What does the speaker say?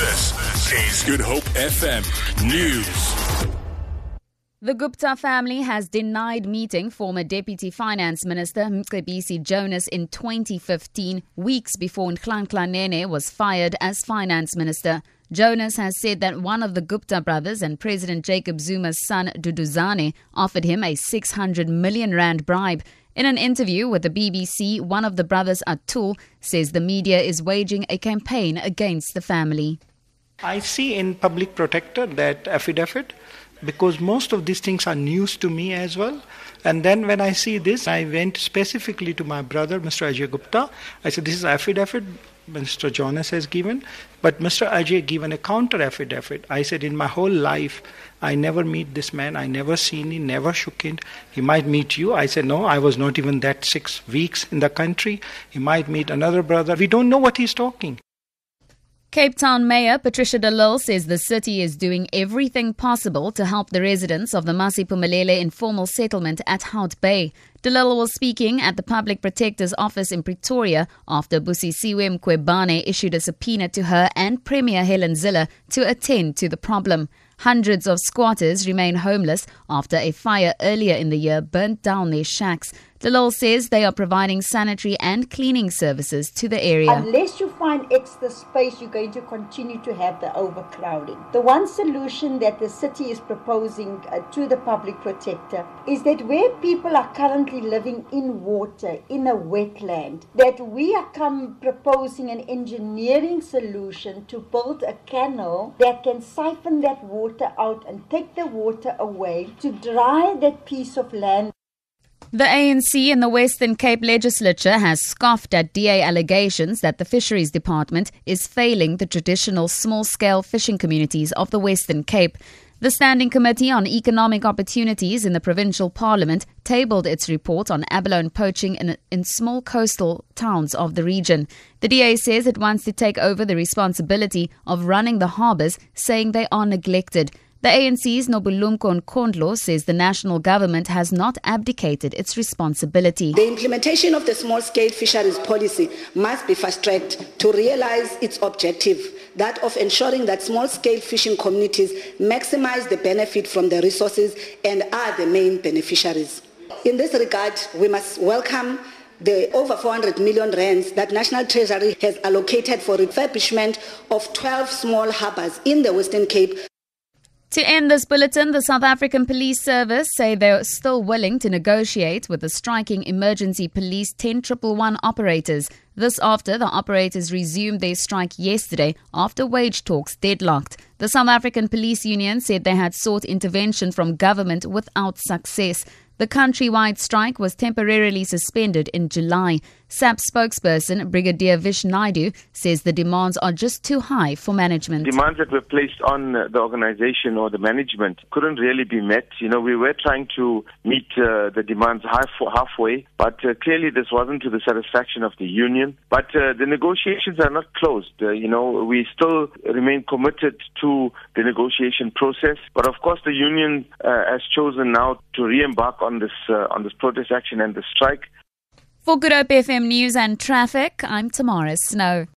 This is Good Hope FM News. The Gupta family has denied meeting former Deputy Finance Minister Mcebisi Jonas in 2015, weeks before Nhlanhla Nene was fired as Finance Minister. Jonas has said that one of the Gupta brothers and President Jacob Zuma's son Duduzane offered him a 600 million rand bribe. In an interview with the BBC, one of the brothers, Atul, says the media is waging a campaign against the family. I see in Public Protector that affidavit because most of these things are news to me as well. And then when I see this, I went specifically to my brother, Mr. Ajay Gupta. I said, This is affidavit Mr. Jonas has given, but Mr. Ajay given a counter affidavit. I said, In my whole life, I never meet this man. I never seen him, never shook him. He might meet you. I said, No, I was not even that six weeks in the country. He might meet another brother. We don't know what he's talking. Cape Town Mayor Patricia de Lille says the city is doing everything possible to help the residents of the Masiphumelele informal settlement at Hout Bay. De Lille was speaking at the Public Protector's office in Pretoria after Busisiwe Mkhwebane issued a subpoena to her and Premier Helen Zille to attend to the problem. Hundreds of squatters remain homeless after a fire earlier in the year burnt down their shacks. Lille says they are providing sanitary and cleaning services to the area. Unless you find extra space, you're going to continue to have the overcrowding. The one solution that the city is proposing uh, to the public protector is that where people are currently living in water, in a wetland, that we are come proposing an engineering solution to build a canal that can siphon that water out and take the water away to dry that piece of land. The ANC in the Western Cape legislature has scoffed at DA allegations that the Fisheries Department is failing the traditional small scale fishing communities of the Western Cape. The Standing Committee on Economic Opportunities in the Provincial Parliament tabled its report on abalone poaching in, in small coastal towns of the region. The DA says it wants to take over the responsibility of running the harbours, saying they are neglected. The ANC's Nobulumko Nkondlo says the national government has not abdicated its responsibility. The implementation of the small scale fisheries policy must be fast tracked to realize its objective that of ensuring that small scale fishing communities maximize the benefit from the resources and are the main beneficiaries. In this regard, we must welcome the over 400 million rands that National Treasury has allocated for refurbishment of 12 small harbours in the Western Cape to end this bulletin, the South African Police Service say they're still willing to negotiate with the striking emergency police 10111 operators. This after the operators resumed their strike yesterday after wage talks deadlocked. The South African Police Union said they had sought intervention from government without success. The countrywide strike was temporarily suspended in July. SAP spokesperson Brigadier Vish Naidu says the demands are just too high for management. Demands that were placed on the organization or the management couldn't really be met. You know, we were trying to meet uh, the demands half, halfway, but uh, clearly this wasn't to the satisfaction of the union. But uh, the negotiations are not closed. Uh, you know, we still remain committed to the negotiation process. But of course, the union uh, has chosen now to re-embark on this uh, on this protest action and the strike. For Good Hope FM News and Traffic, I'm Tamara Snow.